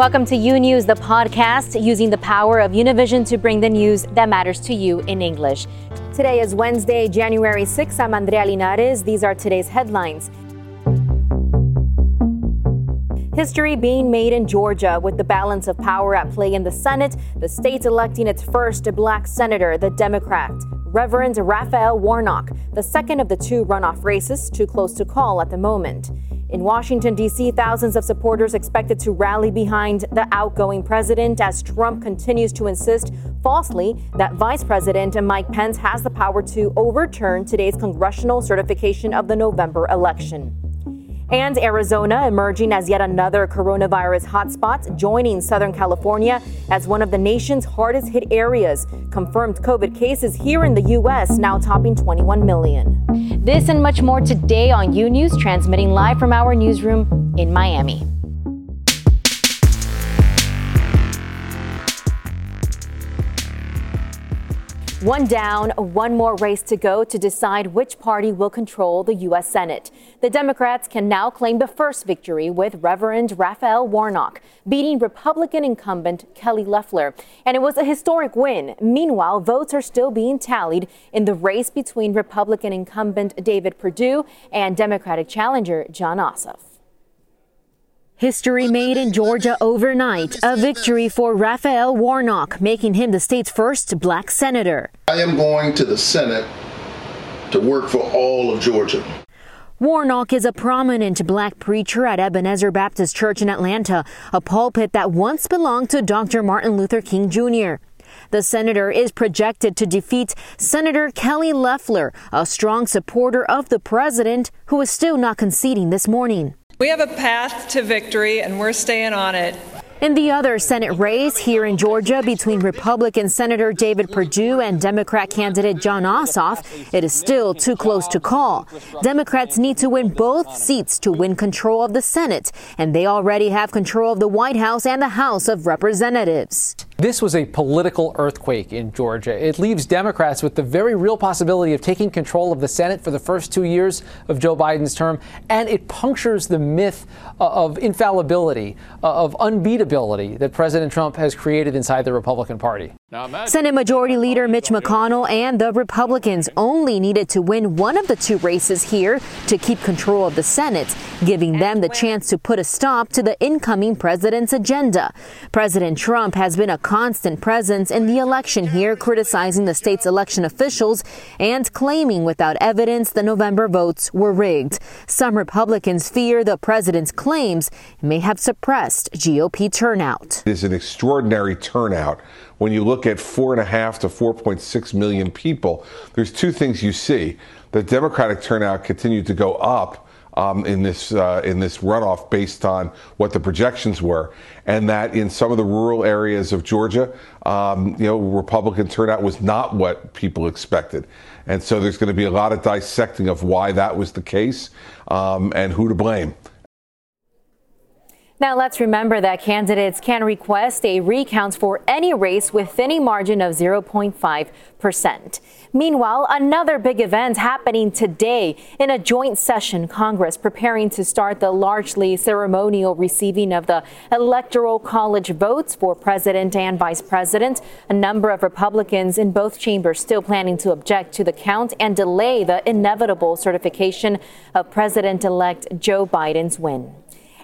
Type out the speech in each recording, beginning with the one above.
Welcome to U News, the podcast using the power of Univision to bring the news that matters to you in English. Today is Wednesday, January 6th. I'm Andrea Linares. These are today's headlines. History being made in Georgia with the balance of power at play in the Senate, the state electing its first black senator, the Democrat. Reverend Raphael Warnock, the second of the two runoff races, too close to call at the moment. In Washington, D.C., thousands of supporters expected to rally behind the outgoing president as Trump continues to insist falsely that Vice President Mike Pence has the power to overturn today's congressional certification of the November election. And Arizona emerging as yet another coronavirus hotspot, joining Southern California as one of the nation's hardest hit areas. Confirmed COVID cases here in the U.S. now topping 21 million. This and much more today on U News, transmitting live from our newsroom in Miami. One down, one more race to go to decide which party will control the U.S. Senate. The Democrats can now claim the first victory with Reverend Raphael Warnock beating Republican incumbent Kelly Loeffler. And it was a historic win. Meanwhile, votes are still being tallied in the race between Republican incumbent David Perdue and Democratic challenger Jon Ossoff. History made in Georgia overnight. A victory for Raphael Warnock, making him the state's first black senator. I am going to the Senate to work for all of Georgia. Warnock is a prominent black preacher at Ebenezer Baptist Church in Atlanta, a pulpit that once belonged to Dr. Martin Luther King Jr. The senator is projected to defeat Senator Kelly Loeffler, a strong supporter of the president, who is still not conceding this morning. We have a path to victory, and we're staying on it. In the other Senate race here in Georgia between Republican Senator David Perdue and Democrat candidate Jon Ossoff, it is still too close to call. Democrats need to win both seats to win control of the Senate, and they already have control of the White House and the House of Representatives. This was a political earthquake in Georgia. It leaves Democrats with the very real possibility of taking control of the Senate for the first two years of Joe Biden's term, and it punctures the myth of infallibility, of unbeatability that President Trump has created inside the Republican Party. Senate Majority Leader Mitch McConnell and the Republicans only needed to win one of the two races here to keep control of the Senate, giving them the chance to put a stop to the incoming president's agenda. President Trump has been a constant presence in the election here, criticizing the state's election officials and claiming without evidence the November votes were rigged. Some Republicans fear the president's claims may have suppressed GOP turnout. It is an extraordinary turnout. When you look at four and a half to 4.6 million people, there's two things you see. The Democratic turnout continued to go up um, in this uh, in this runoff based on what the projections were, and that in some of the rural areas of Georgia, um, you know, Republican turnout was not what people expected, and so there's going to be a lot of dissecting of why that was the case um, and who to blame. Now, let's remember that candidates can request a recount for any race within a margin of 0.5%. Meanwhile, another big event happening today in a joint session, Congress preparing to start the largely ceremonial receiving of the Electoral College votes for president and vice president. A number of Republicans in both chambers still planning to object to the count and delay the inevitable certification of President elect Joe Biden's win.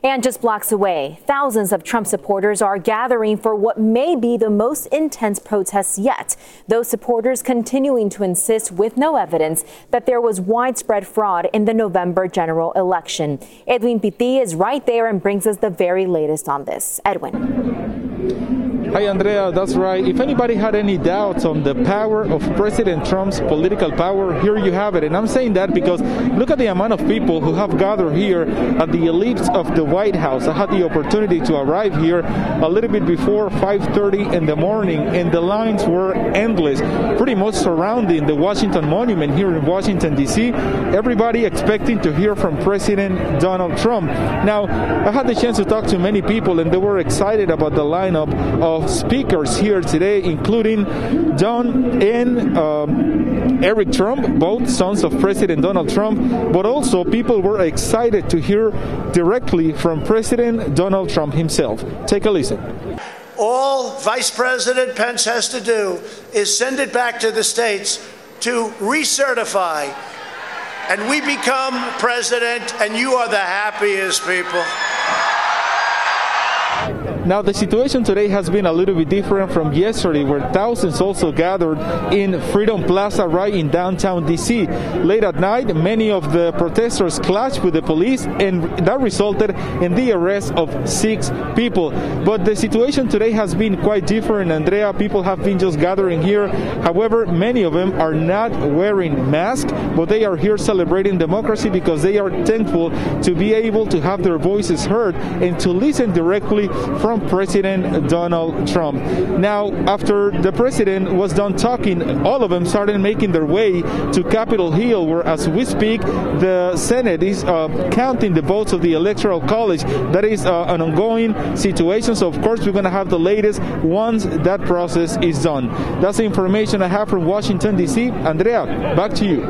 And just blocks away, thousands of Trump supporters are gathering for what may be the most intense protests yet. Those supporters continuing to insist with no evidence that there was widespread fraud in the November general election. Edwin Pitti is right there and brings us the very latest on this. Edwin. Hi, Andrea, that's right. If anybody had any doubts on the power of President Trump's political power, here you have it. And I'm saying that because look at the amount of people who have gathered here at the Ellipse of the White House. I had the opportunity to arrive here a little bit before 5:30 in the morning, and the lines were endless, pretty much surrounding the Washington Monument here in Washington D.C. Everybody expecting to hear from President Donald Trump. Now, I had the chance to talk to many people, and they were excited about the lineup of speakers here today, including Don and um, Eric Trump, both sons of President Donald Trump, but also people were excited to hear directly from President Donald Trump himself. Take a listen. All Vice President Pence has to do is send it back to the states to recertify, and we become president, and you are the happiest people. Now, the situation today has been a little bit different from yesterday, where thousands also gathered in Freedom Plaza right in downtown DC. Late at night, many of the protesters clashed with the police, and that resulted in the arrest of six people. But the situation today has been quite different, Andrea. People have been just gathering here. However, many of them are not wearing masks, but they are here celebrating democracy because they are thankful to be able to have their voices heard and to listen directly from President Donald Trump. Now, after the president was done talking, all of them started making their way to Capitol Hill, where, as we speak, the Senate is uh, counting the votes of the Electoral College. That is uh, an ongoing situation. So, of course, we're going to have the latest once that process is done. That's the information I have from Washington, D.C. Andrea, back to you.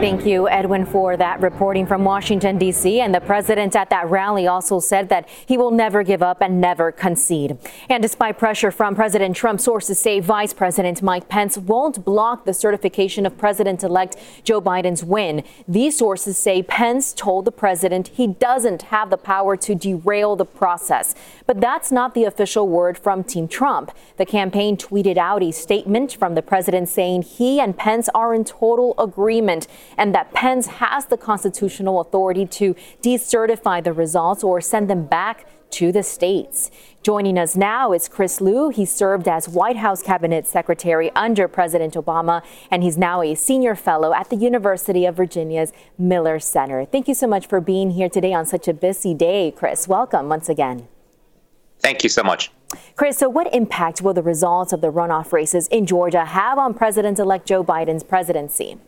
Thank you, Edwin, for that reporting from Washington, D.C. And the president at that rally also said that he will never give up and never concede. And despite pressure from President Trump, sources say Vice President Mike Pence won't block the certification of President elect Joe Biden's win. These sources say Pence told the president he doesn't have the power to derail the process. But that's not the official word from Team Trump. The campaign tweeted out a statement from the president saying he and Pence are in total agreement and that Pence has the constitutional authority to decertify the results or send them back to the states. Joining us now is Chris Lu. He served as White House Cabinet Secretary under President Obama, and he's now a senior fellow at the University of Virginia's Miller Center. Thank you so much for being here today on such a busy day, Chris. Welcome once again. Thank you so much. Chris, so what impact will the results of the runoff races in Georgia have on President elect Joe Biden's presidency?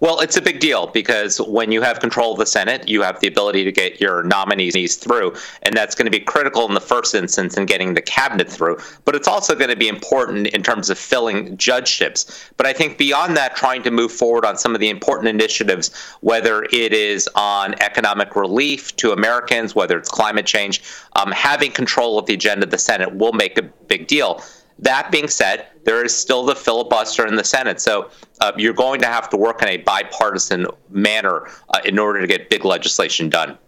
Well, it's a big deal because when you have control of the Senate, you have the ability to get your nominees through, and that's going to be critical in the first instance in getting the cabinet through. But it's also going to be important in terms of filling judgeships. But I think beyond that, trying to move forward on some of the important initiatives, whether it is on economic relief to Americans, whether it's climate change, um, having control of the agenda of the Senate will make a big deal. That being said, there is still the filibuster in the Senate. So uh, you're going to have to work in a bipartisan manner uh, in order to get big legislation done.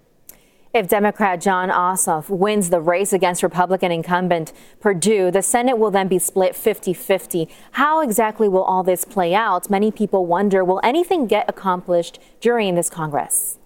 If Democrat Jon Ossoff wins the race against Republican incumbent Perdue, the Senate will then be split 50 50. How exactly will all this play out? Many people wonder will anything get accomplished during this Congress?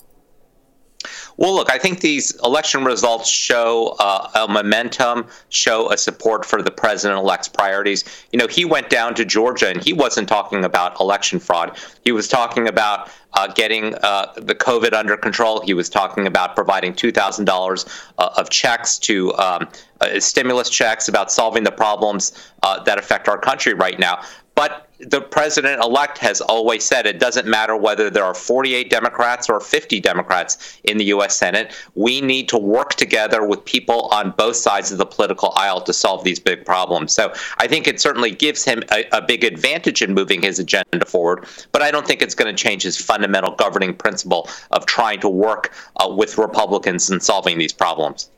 Well, look, I think these election results show uh, a momentum, show a support for the president elect's priorities. You know, he went down to Georgia and he wasn't talking about election fraud. He was talking about uh, getting uh, the COVID under control. He was talking about providing $2,000 uh, of checks to um, uh, stimulus checks, about solving the problems uh, that affect our country right now. But the president elect has always said it doesn't matter whether there are 48 Democrats or 50 Democrats in the U.S. Senate. We need to work together with people on both sides of the political aisle to solve these big problems. So I think it certainly gives him a, a big advantage in moving his agenda forward, but I don't think it's going to change his fundamental governing principle of trying to work uh, with Republicans in solving these problems.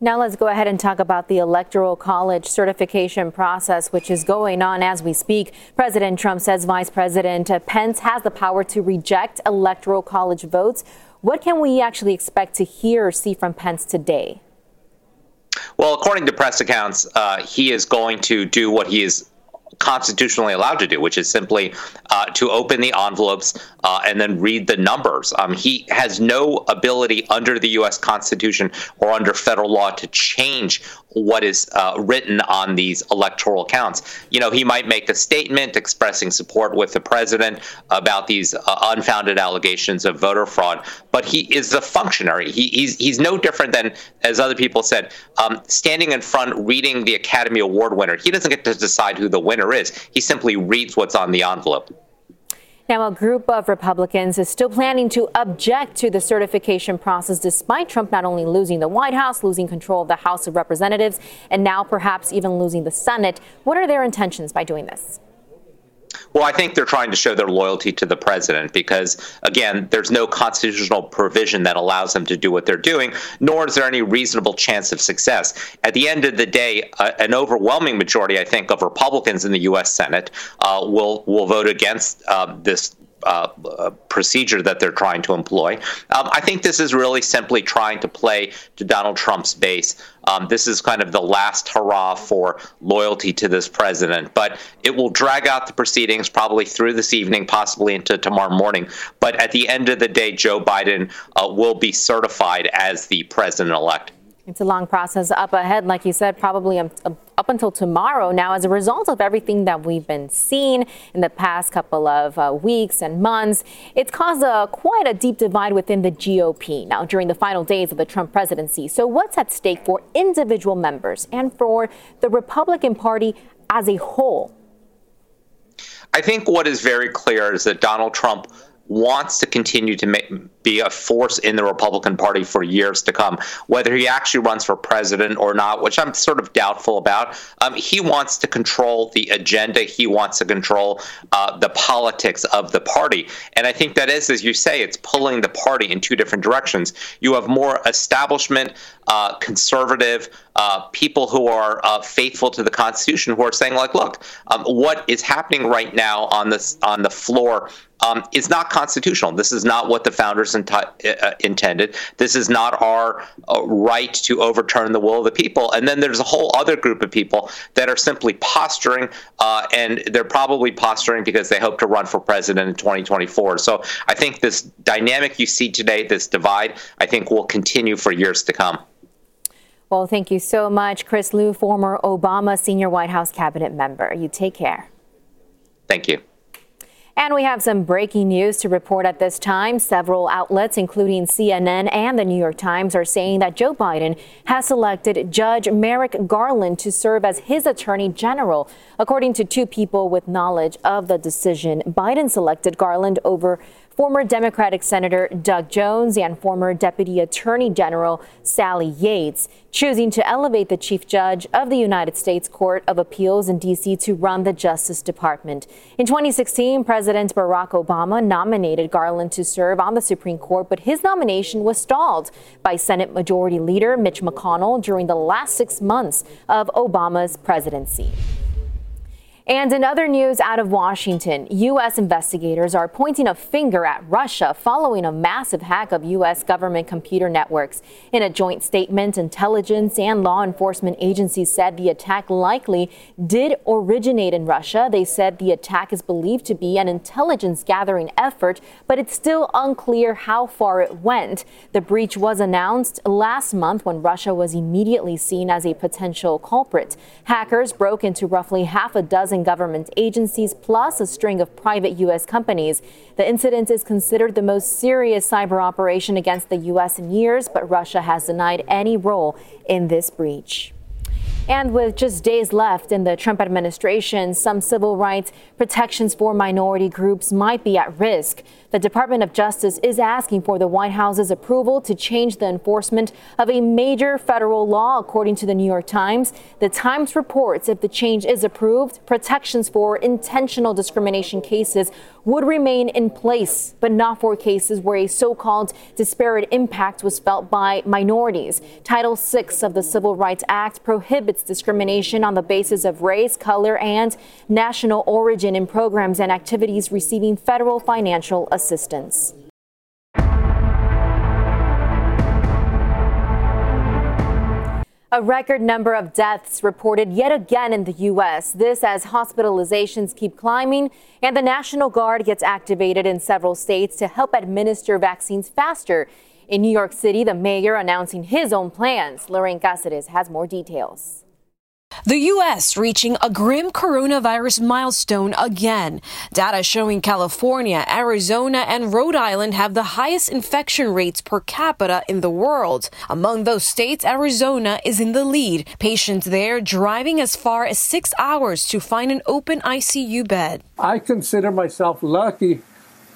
Now let's go ahead and talk about the Electoral College certification process, which is going on as we speak. President Trump says Vice President Pence has the power to reject Electoral College votes. What can we actually expect to hear or see from Pence today? Well, according to press accounts, uh, he is going to do what he is constitutionally allowed to do, which is simply uh, to open the envelopes uh, and then read the numbers. Um, he has no ability under the U.S. Constitution or under federal law to change what is uh, written on these electoral counts. You know, he might make a statement expressing support with the president about these uh, unfounded allegations of voter fraud, but he is a functionary. He, he's he's no different than, as other people said, um, standing in front reading the Academy Award winner. He doesn't get to decide who the winner is. He simply reads what's on the envelope. Now, a group of Republicans is still planning to object to the certification process despite Trump not only losing the White House, losing control of the House of Representatives, and now perhaps even losing the Senate. What are their intentions by doing this? Well, I think they're trying to show their loyalty to the president because, again, there's no constitutional provision that allows them to do what they're doing, nor is there any reasonable chance of success. At the end of the day, uh, an overwhelming majority, I think, of Republicans in the U.S. Senate uh, will will vote against uh, this uh, procedure that they're trying to employ. Um, I think this is really simply trying to play to Donald Trump's base. Um, this is kind of the last hurrah for loyalty to this president, but it will drag out the proceedings probably through this evening, possibly into tomorrow morning. But at the end of the day, Joe Biden uh, will be certified as the president elect. It's a long process up ahead, like you said, probably up until tomorrow. Now, as a result of everything that we've been seeing in the past couple of uh, weeks and months, it's caused a, quite a deep divide within the GOP now during the final days of the Trump presidency. So, what's at stake for individual members and for the Republican Party as a whole? I think what is very clear is that Donald Trump wants to continue to make, be a force in the Republican Party for years to come. Whether he actually runs for president or not, which I'm sort of doubtful about, um, he wants to control the agenda. He wants to control uh, the politics of the party. And I think that is, as you say, it's pulling the party in two different directions. You have more establishment, uh, conservative uh, people who are uh, faithful to the Constitution who are saying, like, look, um, what is happening right now on this on the floor um, is not constitutional. This is not what the founders enti- uh, intended. This is not our uh, right to overturn the will of the people. And then there's a whole other group of people that are simply posturing, uh, and they're probably posturing because they hope to run for president in 2024. So I think this dynamic you see today, this divide, I think will continue for years to come. Well, thank you so much, Chris Lu, former Obama senior White House cabinet member. You take care. Thank you. And we have some breaking news to report at this time. Several outlets, including CNN and the New York Times, are saying that Joe Biden has selected Judge Merrick Garland to serve as his attorney general. According to two people with knowledge of the decision, Biden selected Garland over former Democratic Senator Doug Jones and former Deputy Attorney General Sally Yates, choosing to elevate the Chief Judge of the United States Court of Appeals in D.C. to run the Justice Department. In 2016, President Barack Obama nominated Garland to serve on the Supreme Court, but his nomination was stalled by Senate Majority Leader Mitch McConnell during the last six months of Obama's presidency. And in other news out of Washington, U.S. investigators are pointing a finger at Russia following a massive hack of U.S. government computer networks. In a joint statement, intelligence and law enforcement agencies said the attack likely did originate in Russia. They said the attack is believed to be an intelligence gathering effort, but it's still unclear how far it went. The breach was announced last month when Russia was immediately seen as a potential culprit. Hackers broke into roughly half a dozen government agencies, plus a string of private U.S. companies. The incident is considered the most serious cyber operation against the U.S. in years, but Russia has denied any role in this breach. And with just days left in the Trump administration, some civil rights protections for minority groups might be at risk. The Department of Justice is asking for the White House's approval to change the enforcement of a major federal law, according to the New York Times. The Times reports if the change is approved, protections for intentional discrimination cases would remain in place, but not for cases where a so called disparate impact was felt by minorities. Title VI of the Civil Rights Act prohibits discrimination on the basis of race, color, and national origin in programs and activities receiving federal financial assistance. A record number of deaths reported yet again in the U.S. This as hospitalizations keep climbing and the National Guard gets activated in several states to help administer vaccines faster. In New York City, the mayor announcing his own plans. Lorraine Cáceres has more details. The U.S. reaching a grim coronavirus milestone again. Data showing California, Arizona, and Rhode Island have the highest infection rates per capita in the world. Among those states, Arizona is in the lead. Patients there driving as far as six hours to find an open ICU bed. I consider myself lucky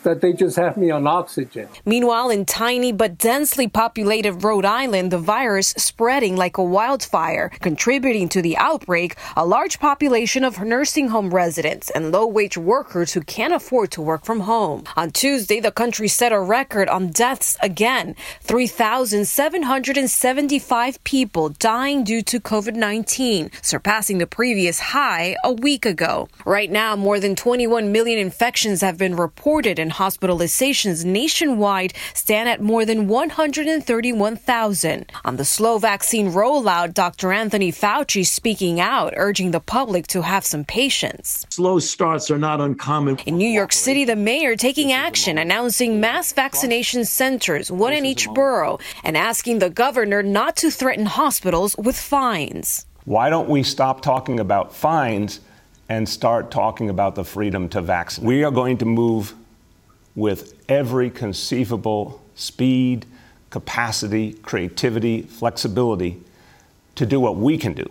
that they just have me on oxygen. Meanwhile, in tiny but densely populated Rhode Island, the virus spreading like a wildfire, contributing to the outbreak, a large population of nursing home residents and low wage workers who can't afford to work from home. On Tuesday, the country set a record on deaths again 3,775 people dying due to COVID 19, surpassing the previous high a week ago. Right now, more than 21 million infections have been reported and hospitalizations nationwide stand at more than 131,000. On the slow vaccine rollout, Dr. Anthony Fauci speaking out, urging the public to have some patience. Slow starts are not uncommon. In New York City, the mayor taking action, announcing mass vaccination centers, one in each borough, and asking the governor not to threaten hospitals with fines. Why don't we stop talking about fines and start talking about the freedom to vaccinate? We are going to move with every conceivable speed, capacity, creativity, flexibility to do what we can do.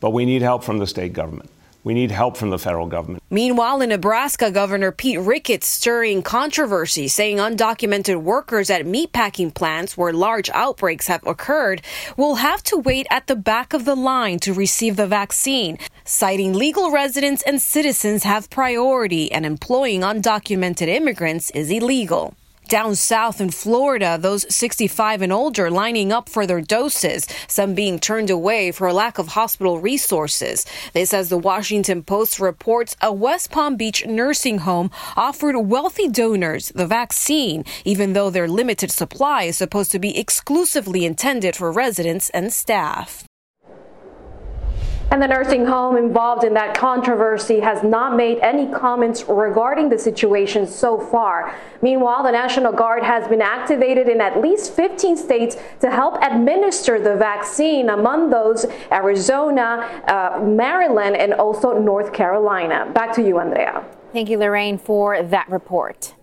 But we need help from the state government. We need help from the federal government. Meanwhile, in Nebraska, Governor Pete Ricketts stirring controversy, saying undocumented workers at meatpacking plants where large outbreaks have occurred will have to wait at the back of the line to receive the vaccine, citing legal residents and citizens have priority and employing undocumented immigrants is illegal. Down south in Florida, those 65 and older lining up for their doses, some being turned away for a lack of hospital resources. This as the Washington Post reports a West Palm Beach nursing home offered wealthy donors the vaccine, even though their limited supply is supposed to be exclusively intended for residents and staff. And the nursing home involved in that controversy has not made any comments regarding the situation so far. Meanwhile, the National Guard has been activated in at least 15 states to help administer the vaccine, among those Arizona, uh, Maryland, and also North Carolina. Back to you, Andrea. Thank you, Lorraine, for that report.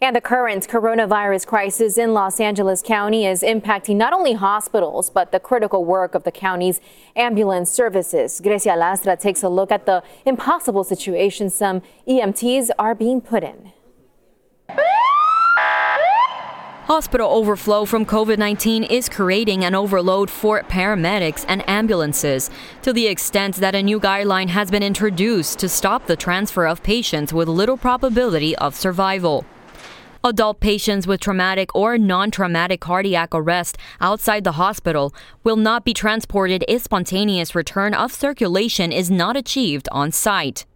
And the current coronavirus crisis in Los Angeles County is impacting not only hospitals, but the critical work of the county's ambulance services. Grecia Lastra takes a look at the impossible situation some EMTs are being put in. Hospital overflow from COVID 19 is creating an overload for paramedics and ambulances to the extent that a new guideline has been introduced to stop the transfer of patients with little probability of survival. Adult patients with traumatic or non traumatic cardiac arrest outside the hospital will not be transported if spontaneous return of circulation is not achieved on site.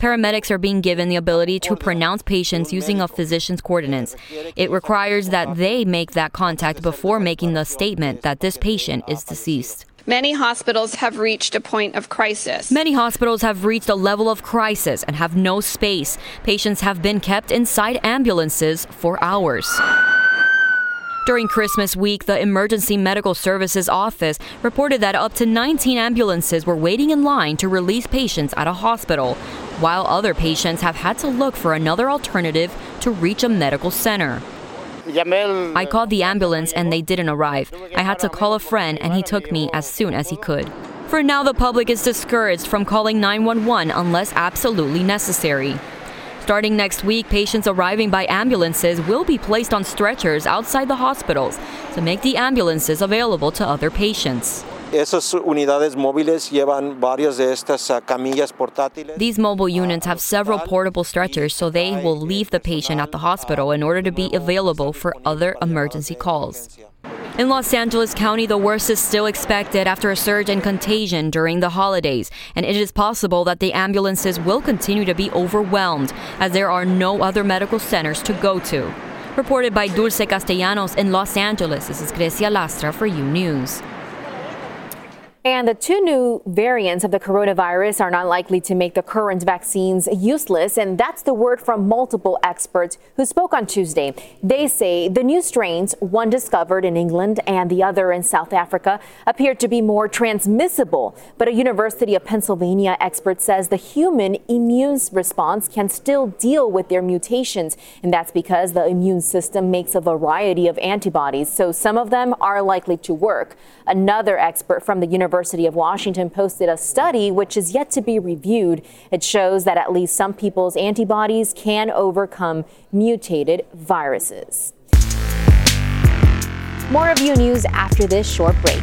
Paramedics are being given the ability to pronounce patients using a physician's coordinates. It requires that they make that contact before making the statement that this patient is deceased. Many hospitals have reached a point of crisis. Many hospitals have reached a level of crisis and have no space. Patients have been kept inside ambulances for hours. During Christmas week, the Emergency Medical Services Office reported that up to 19 ambulances were waiting in line to release patients at a hospital, while other patients have had to look for another alternative to reach a medical center. I called the ambulance and they didn't arrive. I had to call a friend and he took me as soon as he could. For now, the public is discouraged from calling 911 unless absolutely necessary. Starting next week, patients arriving by ambulances will be placed on stretchers outside the hospitals to make the ambulances available to other patients. Esas unidades móviles llevan varias de estas uh, camillas portátiles. These mobile units have several portable stretchers so they will leave the patient at the hospital in order to be available for other emergency calls. In Los Angeles County, the worst is still expected after a surge in contagion during the holidays, and it is possible that the ambulances will continue to be overwhelmed as there are no other medical centers to go to. Reported by Dulce Castellanos in Los Angeles, this is Grecia Lastra for U News. And the two new variants of the coronavirus are not likely to make the current vaccines useless. And that's the word from multiple experts who spoke on Tuesday. They say the new strains, one discovered in England and the other in South Africa, appear to be more transmissible. But a University of Pennsylvania expert says the human immune response can still deal with their mutations. And that's because the immune system makes a variety of antibodies. So some of them are likely to work. Another expert from the University University of Washington posted a study which is yet to be reviewed. It shows that at least some people's antibodies can overcome mutated viruses. More of U News after this short break.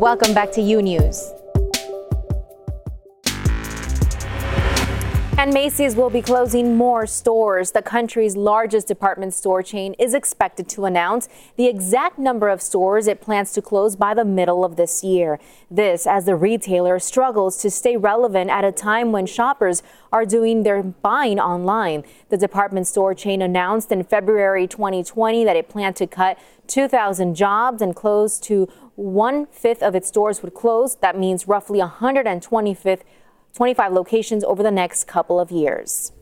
Welcome back to U News. And Macy's will be closing more stores. The country's largest department store chain is expected to announce the exact number of stores it plans to close by the middle of this year. This as the retailer struggles to stay relevant at a time when shoppers are doing their buying online. The department store chain announced in February 2020 that it planned to cut 2,000 jobs and close to one fifth of its stores would close. That means roughly 125 locations over the next couple of years.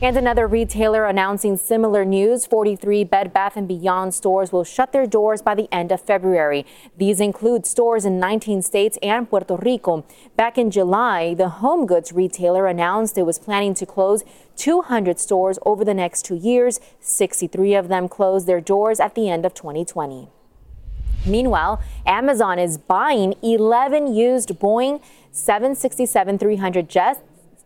And another retailer announcing similar news. 43 Bed Bath & Beyond stores will shut their doors by the end of February. These include stores in 19 states and Puerto Rico. Back in July, the home goods retailer announced it was planning to close 200 stores over the next two years. 63 of them closed their doors at the end of 2020. Meanwhile, Amazon is buying 11 used Boeing 767-300 jets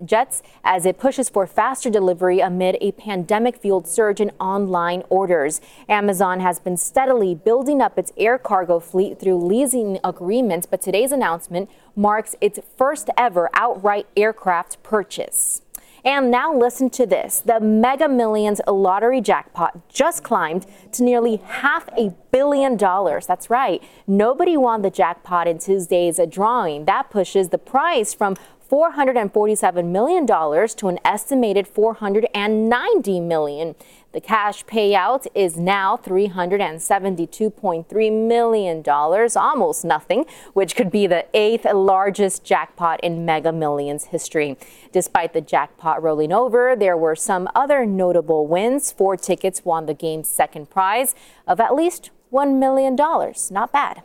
jets as it pushes for faster delivery amid a pandemic fueled surge in online orders. Amazon has been steadily building up its air cargo fleet through leasing agreements, but today's announcement marks its first ever outright aircraft purchase. And now listen to this. The Mega Millions lottery jackpot just climbed to nearly half a billion dollars. That's right. Nobody won the jackpot in Tuesday's drawing. That pushes the prize from $447 million to an estimated $490 million. The cash payout is now $372.3 million, almost nothing, which could be the eighth largest jackpot in Mega Millions history. Despite the jackpot rolling over, there were some other notable wins. Four tickets won the game's second prize of at least $1 million. Not bad.